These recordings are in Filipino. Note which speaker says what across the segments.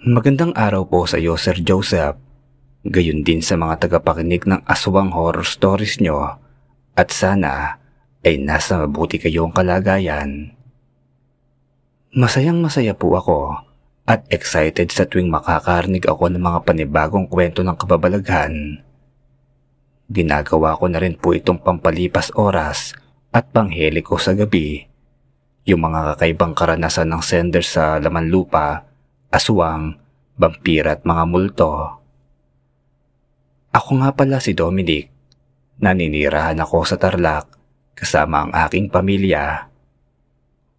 Speaker 1: Magandang araw po sa iyo, Sir Joseph. Gayon din sa mga tagapakinig ng aswang horror stories nyo at sana ay nasa mabuti kayong kalagayan. Masayang masaya po ako at excited sa tuwing makakarinig ako ng mga panibagong kwento ng kababalaghan. Ginagawa ko na rin po itong pampalipas oras at pangheli ko sa gabi. Yung mga kakaibang karanasan ng sender sa laman lupa aswang, vampira at mga multo. Ako nga pala si Dominic. Naninirahan ako sa Tarlac kasama ang aking pamilya.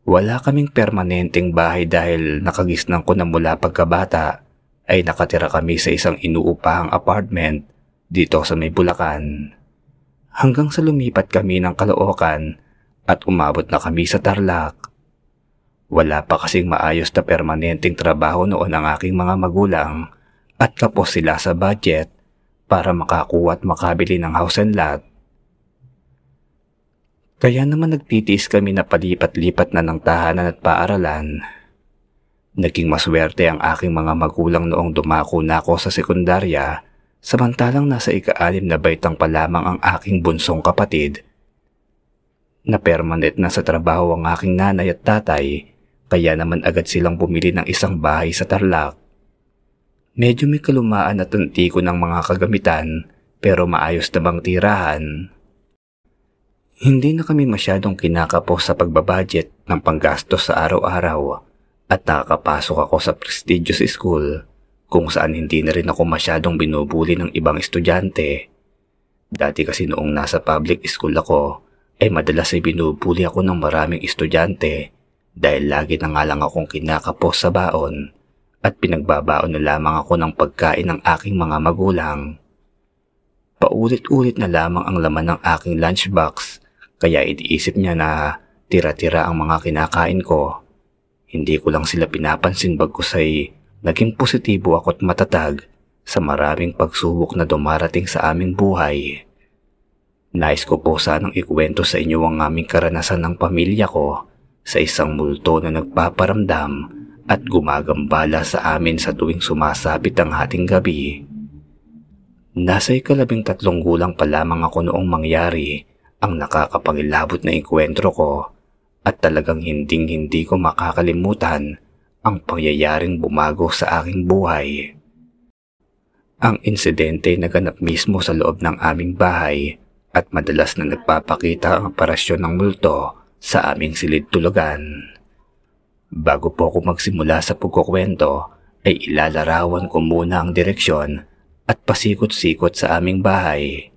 Speaker 1: Wala kaming permanenteng bahay dahil nakagisnan ko na mula pagkabata ay nakatira kami sa isang inuupahang apartment dito sa may Bulacan. Hanggang sa lumipat kami ng Caloocan at umabot na kami sa Tarlac. Wala pa kasing maayos na permanenteng trabaho noon ang aking mga magulang at kapos sila sa budget para makakuha at makabili ng house and lot. Kaya naman nagtitiis kami na palipat-lipat na ng tahanan at paaralan. Naging maswerte ang aking mga magulang noong dumako na ako sa sekundarya samantalang nasa ika-anim na baitang pa lamang ang aking bunsong kapatid na permanent na sa trabaho ang aking nanay at tatay kaya naman agad silang bumili ng isang bahay sa Tarlac. Medyo may kalumaan at ko ng mga kagamitan pero maayos na bang tirahan. Hindi na kami masyadong kinakapos sa pagbabudget ng panggastos sa araw-araw at nakakapasok ako sa prestigious school kung saan hindi na rin ako masyadong binubuli ng ibang estudyante. Dati kasi noong nasa public school ako ay madalas ay binubuli ako ng maraming estudyante dahil lagi na nga lang akong kinakapos sa baon at pinagbabaon na lamang ako ng pagkain ng aking mga magulang. Paulit-ulit na lamang ang laman ng aking lunchbox kaya iniisip niya na tira-tira ang mga kinakain ko. Hindi ko lang sila pinapansin bagkus ay naging positibo ako at matatag sa maraming pagsubok na dumarating sa aming buhay. Nais ko po sanang ikwento sa inyo ang aming karanasan ng pamilya ko sa isang multo na nagpaparamdam at gumagambala sa amin sa tuwing sumasabit ang hating gabi. Nasa ikalabing tatlong gulang pa lamang ako noong mangyari ang nakakapangilabot na enkwentro ko at talagang hinding hindi ko makakalimutan ang pangyayaring bumago sa aking buhay. Ang insidente naganap mismo sa loob ng aming bahay at madalas na nagpapakita ang operasyon ng multo sa aming silid tulugan. Bago po ako magsimula sa pagkukwento, ay ilalarawan ko muna ang direksyon at pasikot-sikot sa aming bahay.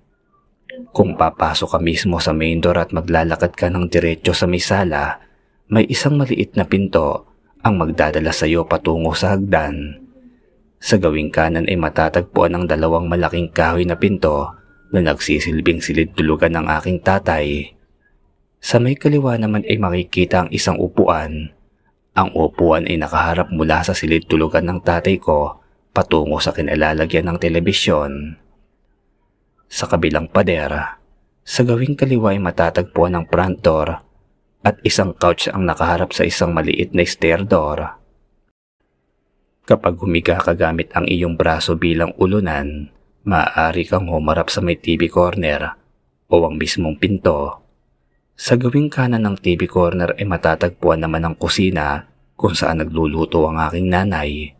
Speaker 1: Kung papasok ka mismo sa main door at maglalakad ka ng diretso sa may sala, may isang maliit na pinto ang magdadala sa iyo patungo sa hagdan. Sa gawing kanan ay matatagpuan ang dalawang malaking kahoy na pinto na nagsisilbing silid tulugan ng aking tatay. Sa may kaliwa naman ay makikita ang isang upuan. Ang upuan ay nakaharap mula sa silid tulugan ng tatay ko patungo sa kinalalagyan ng telebisyon. Sa kabilang pader, sa gawing kaliwa ay matatagpuan ang front door at isang couch ang nakaharap sa isang maliit na stair door. Kapag humiga ka gamit ang iyong braso bilang ulunan, maaari kang humarap sa may TV corner o ang mismong pinto sa gawing kanan ng TV corner ay matatagpuan naman ang kusina kung saan nagluluto ang aking nanay.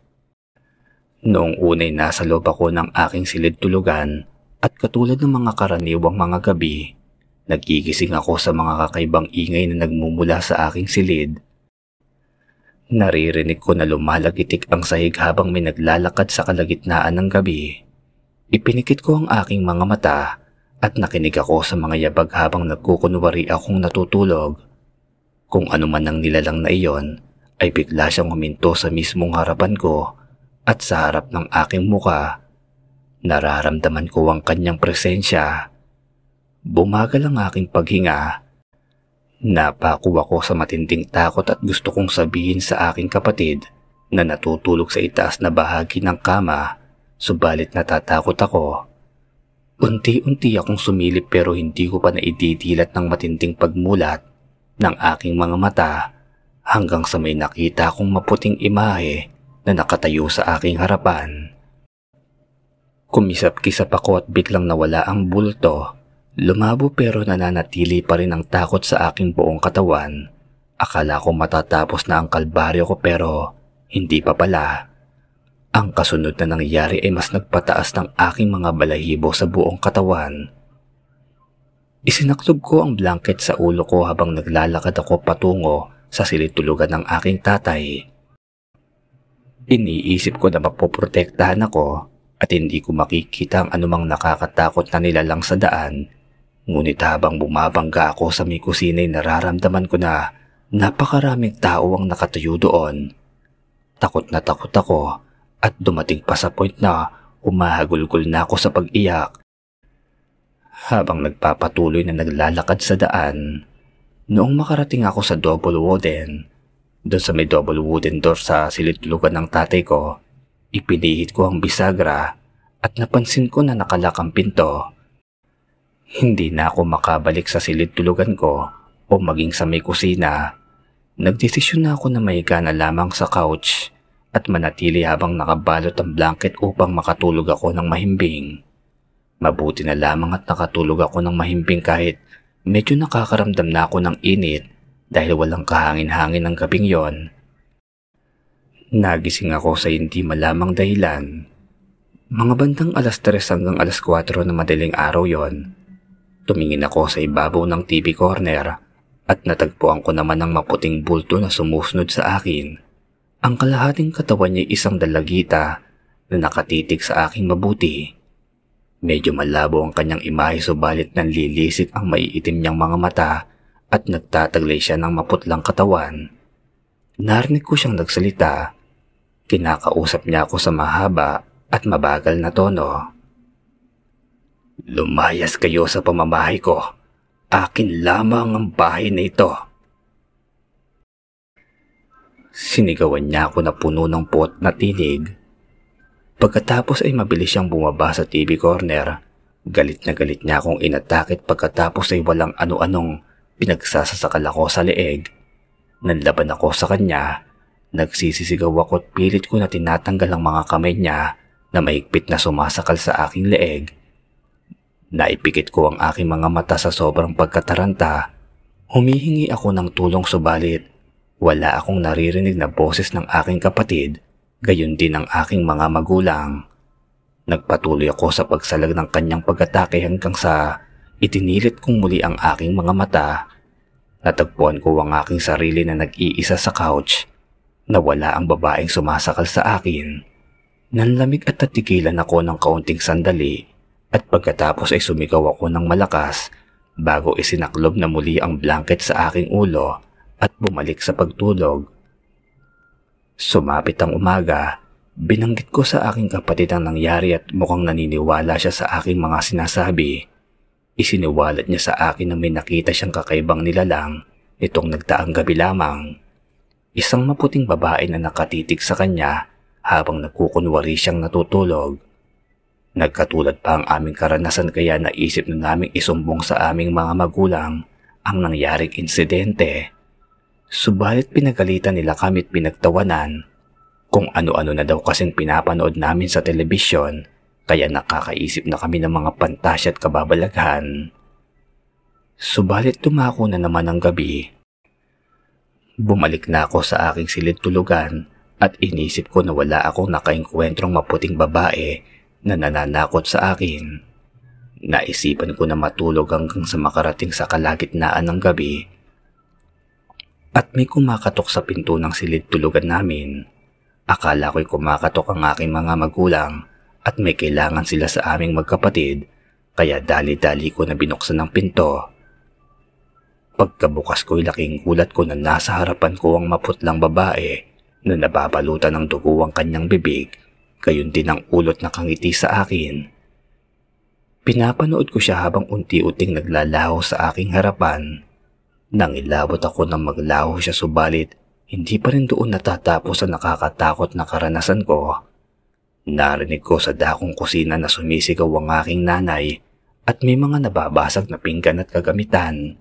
Speaker 1: Noong unay nasa loob ako ng aking silid tulugan at katulad ng mga karaniwang mga gabi, nagigising ako sa mga kakaibang ingay na nagmumula sa aking silid. Naririnig ko na lumalagitik ang sahig habang may naglalakad sa kalagitnaan ng gabi. Ipinikit ko ang aking mga mata at nakinig ako sa mga yabag habang nagkukunwari akong natutulog. Kung ano man ang nilalang na iyon, ay bigla siyang huminto sa mismong harapan ko at sa harap ng aking muka. Nararamdaman ko ang kanyang presensya. Bumagal ang aking paghinga. Napako ako sa matinding takot at gusto kong sabihin sa aking kapatid na natutulog sa itaas na bahagi ng kama, subalit natatakot ako Unti-unti akong sumilip pero hindi ko pa naididilat ng matinding pagmulat ng aking mga mata hanggang sa may nakita akong maputing imahe na nakatayo sa aking harapan. Kumisap-kisap ako at biglang nawala ang bulto. Lumabo pero nananatili pa rin ang takot sa aking buong katawan. Akala ko matatapos na ang kalbaryo ko pero hindi pa pala. Ang kasunod na nangyari ay mas nagpataas ng aking mga balahibo sa buong katawan. Isinaklob ko ang blanket sa ulo ko habang naglalakad ako patungo sa silid-tulugan ng aking tatay. Iniisip ko na mapoprotektahan ako at hindi ko makikita ang anumang nakakatakot na nilalang sa daan. Ngunit habang bumabangga ako sa may kusina ay nararamdaman ko na napakaraming tao ang nakatayo doon. Takot na takot ako at dumating pa sa point na umahagulgol na ako sa pag-iyak habang nagpapatuloy na naglalakad sa daan. Noong makarating ako sa double wooden, doon sa may double wooden door sa silid-tulugan ng tatay ko, ipinihit ko ang bisagra at napansin ko na nakalak ang pinto. Hindi na ako makabalik sa silid-tulugan ko o maging sa may kusina. Nagdesisyon na ako na mahiga na lamang sa couch at manatili habang nakabalot ang blanket upang makatulog ako ng mahimbing. Mabuti na lamang at nakatulog ako ng mahimbing kahit medyo nakakaramdam na ako ng init dahil walang kahangin-hangin ng gabing yon. Nagising ako sa hindi malamang dahilan. Mga bandang alas 3 hanggang alas 4 na madaling araw yon. Tumingin ako sa ibabaw ng TV corner at natagpuan ko naman ang maputing bulto na sumusunod sa akin. Ang kalahating katawan niya isang dalagita na nakatitig sa aking mabuti. Medyo malabo ang kanyang imahe subalit nanlilisik ang maiitim niyang mga mata at nagtataglay siya ng maputlang katawan. Narinig ko siyang nagsalita. Kinakausap niya ako sa mahaba at mabagal na tono. Lumayas kayo sa pamamahay ko. Akin lamang ang bahay na ito. Sinigawan niya ako na puno ng pot na tinig Pagkatapos ay mabilis siyang bumaba sa TV corner. Galit na galit niya akong inatakit pagkatapos ay walang ano-anong pinagsasasakal ako sa leeg. Nanlaban ako sa kanya. Nagsisisigaw ako at pilit ko na tinatanggal ang mga kamay niya na mahigpit na sumasakal sa aking leeg. Naipikit ko ang aking mga mata sa sobrang pagkataranta. Humihingi ako ng tulong subalit wala akong naririnig na boses ng aking kapatid gayon din ang aking mga magulang. Nagpatuloy ako sa pagsalag ng kanyang pag-atake hanggang sa itinilit kong muli ang aking mga mata. Natagpuan ko ang aking sarili na nag-iisa sa couch na wala ang babaeng sumasakal sa akin. Nanlamig at tatikilan ako ng kaunting sandali at pagkatapos ay sumigaw ako ng malakas bago isinaklob na muli ang blanket sa aking ulo at bumalik sa pagtulog. Sumapit ang umaga, binanggit ko sa aking kapatid ang nangyari at mukhang naniniwala siya sa aking mga sinasabi. Isiniwalat niya sa akin na may nakita siyang kakaibang nilalang nitong nagdaang gabi lamang. Isang maputing babae na nakatitig sa kanya habang nagkukunwari siyang natutulog. Nagkatulad pa ang aming karanasan kaya naisip na naming isumbong sa aming mga magulang ang nangyaring insidente. Subalit pinagalitan nila kami at pinagtawanan kung ano-ano na daw kasing pinapanood namin sa telebisyon kaya nakakaisip na kami ng mga pantasya at kababalaghan. Subalit tumako na naman ang gabi. Bumalik na ako sa aking silid tulugan at inisip ko na wala akong nakaengkwentrong maputing babae na nananakot sa akin. Naisipan ko na matulog hanggang sa makarating sa kalagitnaan ng gabi at may kumakatok sa pinto ng silid tulugan namin. Akala ko'y kumakatok ang aking mga magulang at may kailangan sila sa aming magkapatid kaya dali-dali ko na binuksan ang pinto. Pagkabukas ko'y laking gulat ko na nasa harapan ko ang maputlang babae na nababalutan ng dugo ang kanyang bibig, gayon din ang ulot na kangiti sa akin. Pinapanood ko siya habang unti-unting naglalaho sa aking harapan. Nang ilabot ako ng maglaho siya subalit, hindi pa rin doon natatapos ang nakakatakot na karanasan ko. Narinig ko sa dakong kusina na sumisigaw ang aking nanay at may mga nababasag na pinggan at kagamitan.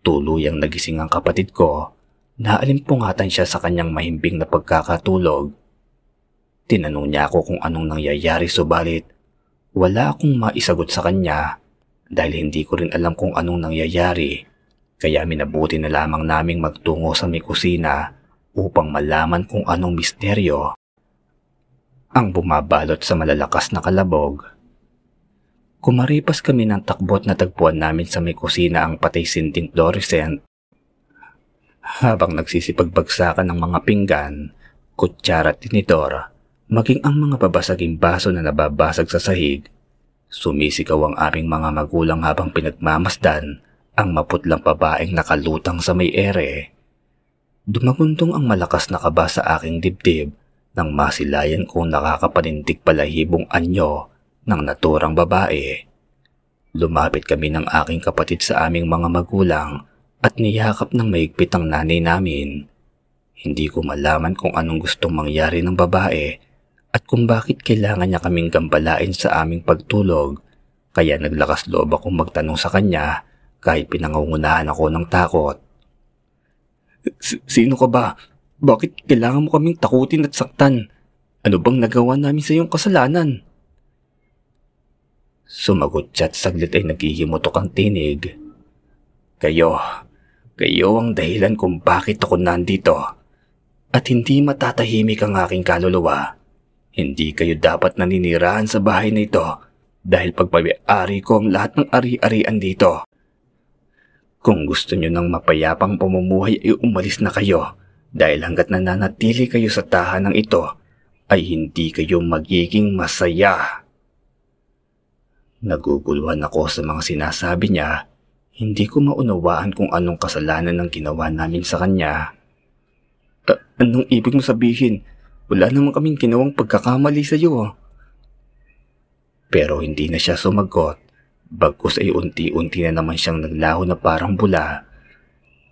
Speaker 1: Tuluyang nagising ang kapatid ko. Naalimpungatan siya sa kanyang mahimbing na pagkakatulog. Tinanong niya ako kung anong nangyayari subalit wala akong maisagot sa kanya dahil hindi ko rin alam kung anong nangyayari. Kaya minabuti na lamang naming magtungo sa may kusina upang malaman kung anong misteryo ang bumabalot sa malalakas na kalabog. Kumaripas kami ng takbot na tagpuan namin sa may kusina ang patay sinting fluorescent. Habang nagsisipagbagsakan ng mga pinggan, kutsara at tinitor, maging ang mga babasaging baso na nababasag sa sahig, sumisigaw ang aming mga magulang habang pinagmamasdan ang maputlang babaeng nakalutang sa may ere. Dumagundong ang malakas na kaba sa aking dibdib nang masilayan kong nakakapanindig palahibong anyo ng naturang babae. Lumapit kami ng aking kapatid sa aming mga magulang at niyakap ng maigpit ang nanay namin. Hindi ko malaman kung anong gustong mangyari ng babae at kung bakit kailangan niya kaming gambalain sa aming pagtulog. Kaya naglakas loob akong magtanong sa kanya kahit pinangungunahan ako ng takot. Sino ka ba? Bakit kailangan mo kaming takutin at saktan? Ano bang nagawa namin sa iyong kasalanan? Sumagot siya at saglit ay naghihimutok ang tinig. Kayo, kayo ang dahilan kung bakit ako nandito. At hindi matatahimik ang aking kaluluwa. Hindi kayo dapat naninirahan sa bahay na ito dahil pagpabiari ko ang lahat ng ari-arian dito. Kung gusto nyo ng mapayapang pamumuhay ay umalis na kayo dahil hanggat nananatili kayo sa tahanang ito ay hindi kayo magiging masaya. Naguguluhan ako sa mga sinasabi niya. Hindi ko maunawaan kung anong kasalanan ng ginawa namin sa kanya. Uh, anong ibig mo sabihin? Wala naman kaming ginawang pagkakamali sa iyo. Pero hindi na siya sumagot. Bagkus ay unti-unti na naman siyang naglaho na parang bula.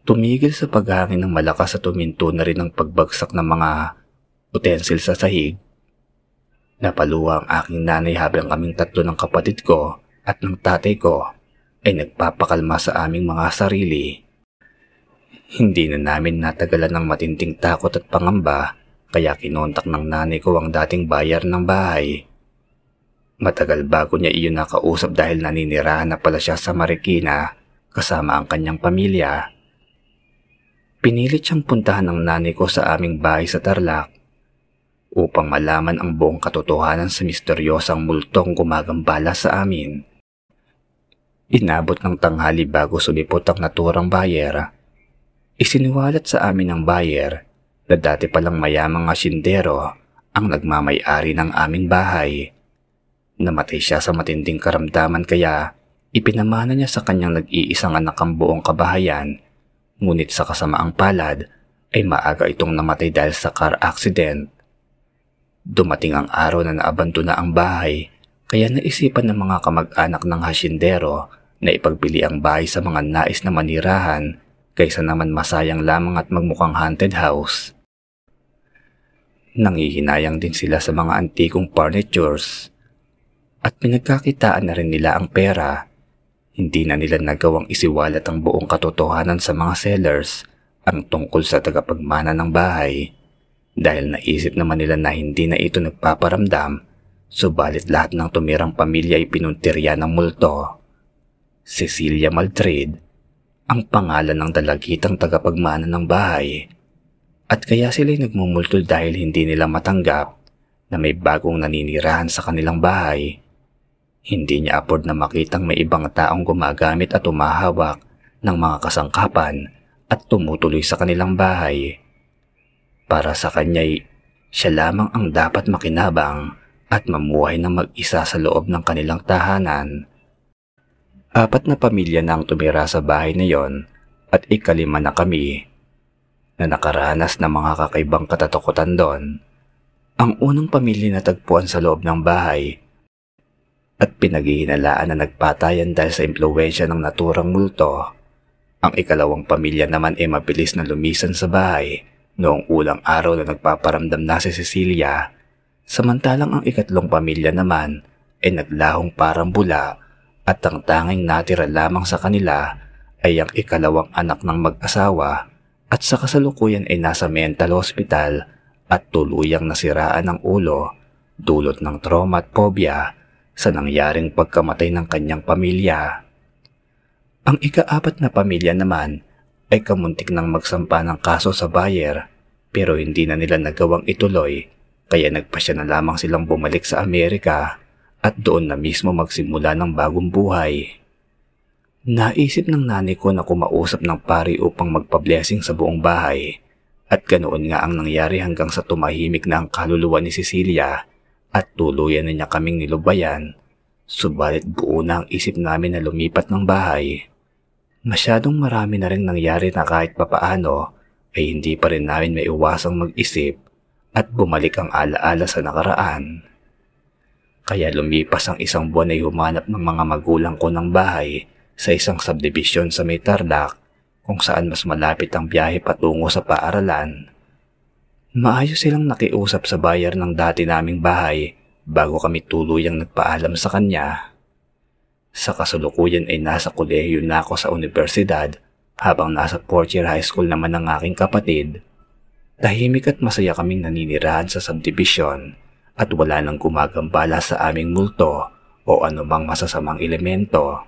Speaker 1: Tumigil sa paghangin ng malakas at tuminto na rin ang pagbagsak ng mga utensil sa sahig Napaluwa ang aking nanay habang kaming tatlo ng kapatid ko at ng tatay ko ay nagpapakalma sa aming mga sarili. Hindi na namin natagalan ng matinding takot at pangamba kaya kinontak ng nanay ko ang dating bayar ng bahay. Matagal bago niya iyon nakausap dahil naninirahan na pala siya sa Marikina kasama ang kanyang pamilya. Pinilit siyang puntahan ng nanay ko sa aming bahay sa Tarlac upang malaman ang buong katotohanan sa misteryosang multong gumagambala sa amin. Inabot ng tanghali bago sumipot ang naturang bayer. Isiniwalat sa amin ng bayer na dati palang mayamang asyendero ang nagmamayari ng aming bahay. Namatay siya sa matinding karamdaman kaya ipinamana niya sa kanyang nag-iisang anak ang buong kabahayan ngunit sa kasamaang palad ay maaga itong namatay dahil sa car accident. Dumating ang araw na naabandona ang bahay kaya naisipan ng mga kamag-anak ng hasyendero na ipagbili ang bahay sa mga nais na manirahan kaysa naman masayang lamang at magmukhang haunted house. Nangihinayang din sila sa mga antikong furnitures at pinagkakitaan na rin nila ang pera. Hindi na nila nagawang isiwalat ang buong katotohanan sa mga sellers ang tungkol sa tagapagmana ng bahay dahil naisip naman nila na hindi na ito nagpaparamdam, subalit lahat ng tumirang pamilya ay pinuntirya ng multo. Cecilia Maltrid, ang pangalan ng dalagitang tagapagmana ng bahay. At kaya sila'y nagmumulto dahil hindi nila matanggap na may bagong naninirahan sa kanilang bahay. Hindi niya afford na makitang may ibang taong gumagamit at umahawak ng mga kasangkapan at tumutuloy sa kanilang bahay. Para sa kanya'y siya lamang ang dapat makinabang at mamuhay ng mag-isa sa loob ng kanilang tahanan. Apat na pamilya na ang tumira sa bahay na yon at ikalima na kami na nakaranas ng mga kakaibang katatakutan doon. Ang unang pamilya na tagpuan sa loob ng bahay at pinaghihinalaan na nagpatayan dahil sa impluensya ng naturang multo. Ang ikalawang pamilya naman ay mabilis na lumisan sa bahay Noong ulang araw na nagpaparamdam na si Cecilia, samantalang ang ikatlong pamilya naman ay naglahong parang bula at ang tanging natira lamang sa kanila ay ang ikalawang anak ng mag-asawa at sa kasalukuyan ay nasa mental hospital at tuluyang nasiraan ang ulo dulot ng trauma at phobia sa nangyaring pagkamatay ng kanyang pamilya. Ang ikaapat na pamilya naman ay kamuntik ng magsampa ng kaso sa buyer pero hindi na nila nagawang ituloy kaya nagpasya na lamang silang bumalik sa Amerika at doon na mismo magsimula ng bagong buhay. Naisip ng nanay ko na kumausap ng pari upang magpa-blessing sa buong bahay at ganoon nga ang nangyari hanggang sa tumahimik na ang kaluluwa ni Cecilia at tuluyan na niya kaming nilubayan. Subalit buo na ang isip namin na lumipat ng bahay. Masyadong marami na rin nangyari na kahit papaano ay hindi pa rin namin maiwasang mag-isip at bumalik ang alaala sa nakaraan. Kaya lumipas ang isang buwan ay humanap ng mga magulang ko ng bahay sa isang subdivision sa may Tarlac kung saan mas malapit ang biyahe patungo sa paaralan. Maayos silang nakiusap sa bayar ng dati naming bahay bago kami tuluyang nagpaalam sa kanya sa kasulukuyan ay nasa kolehiyo na ako sa universidad habang nasa fourth year high school naman ang aking kapatid. Tahimik at masaya kaming naninirahan sa subdivision at wala nang gumagambala sa aming multo o anumang masasamang elemento.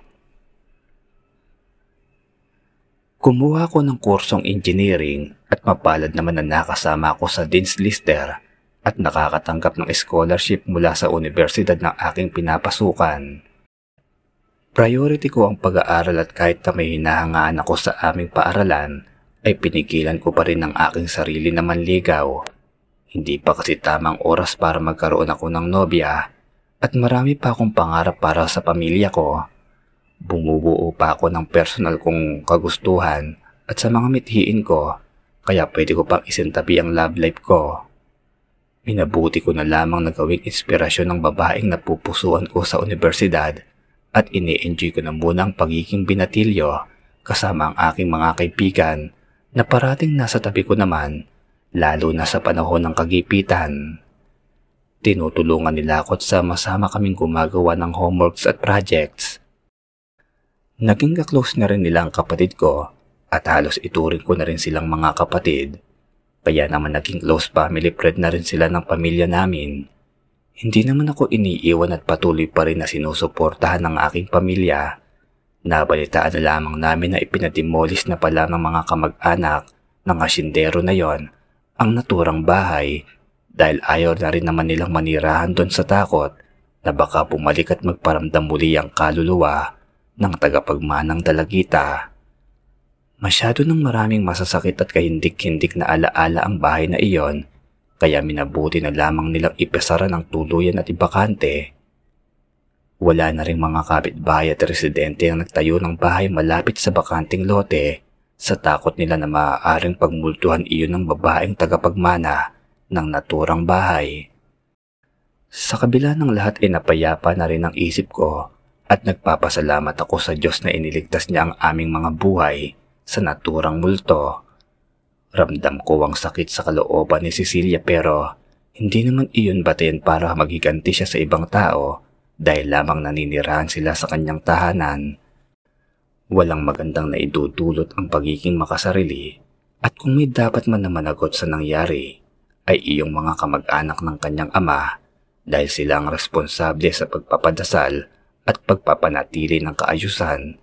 Speaker 1: Kumuha ko ng kursong engineering at mapalad naman na nakasama ako sa Dean's Lister at nakakatanggap ng scholarship mula sa universidad ng aking pinapasukan. Priority ko ang pag-aaral at kahit na may hinahangaan ako sa aming paaralan, ay pinigilan ko pa rin ang aking sarili na manligaw. Hindi pa kasi tamang oras para magkaroon ako ng nobya at marami pa akong pangarap para sa pamilya ko. Bumubuo pa ako ng personal kong kagustuhan at sa mga mithiin ko, kaya pwede ko pang isintabi ang love life ko. Minabuti ko na lamang na gawing inspirasyon ng babaeng napupusuan ko sa universidad at ini-enjoy ko na muna ang pagiging binatilyo kasama ang aking mga kaibigan na parating nasa tabi ko naman lalo na sa panahon ng kagipitan. Tinutulungan nila ako at sama-sama kaming gumagawa ng homeworks at projects. Naging ka-close na rin nila ang kapatid ko at halos ituring ko na rin silang mga kapatid. Kaya naman naging close family friend na rin sila ng pamilya namin. Hindi naman ako iniiwan at patuloy pa rin na sinusuportahan ng aking pamilya. Nabalitaan na lamang namin na ipinadimolis na pala ng mga kamag-anak ng asyendero na yon ang naturang bahay dahil ayaw na rin naman nilang manirahan doon sa takot na baka bumalik at magparamdam muli ang kaluluwa ng tagapagmanang dalagita. Masyado ng maraming masasakit at kahindik-hindik na alaala ang bahay na iyon kaya minabuti na lamang nilang ipasara ng tuluyan at ibakante. Wala na rin mga kapitbahay at residente ang nagtayo ng bahay malapit sa bakanting lote sa takot nila na maaaring pagmultuhan iyon ng babaeng tagapagmana ng naturang bahay. Sa kabila ng lahat ay napayapa na rin ang isip ko at nagpapasalamat ako sa Diyos na iniligtas niya ang aming mga buhay sa naturang multo Ramdam ko ang sakit sa kalooban ni Cecilia pero hindi naman iyon batayan para maghiganti siya sa ibang tao dahil lamang naninirahan sila sa kanyang tahanan. Walang magandang naidudulot ang pagiging makasarili at kung may dapat man na managot sa nangyari ay iyong mga kamag-anak ng kanyang ama dahil sila ang responsable sa pagpapadasal at pagpapanatili ng kaayusan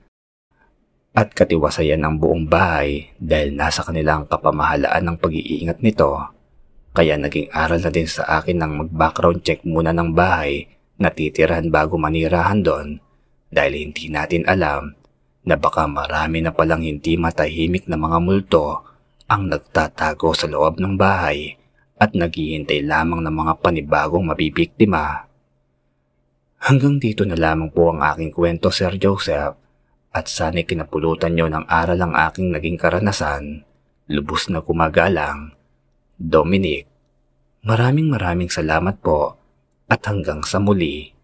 Speaker 1: at katiwasayan ng buong bahay dahil nasa kanila ang kapamahalaan ng pag-iingat nito. Kaya naging aral na din sa akin ng mag-background check muna ng bahay na titirahan bago manirahan doon dahil hindi natin alam na baka marami na palang hindi matahimik na mga multo ang nagtatago sa loob ng bahay at naghihintay lamang ng mga panibagong mabibiktima. Hanggang dito na lamang po ang aking kwento, Sir Joseph at sana'y kinapulutan nyo ng aral ang aking naging karanasan, lubos na kumagalang. Dominic, maraming maraming salamat po at hanggang sa muli.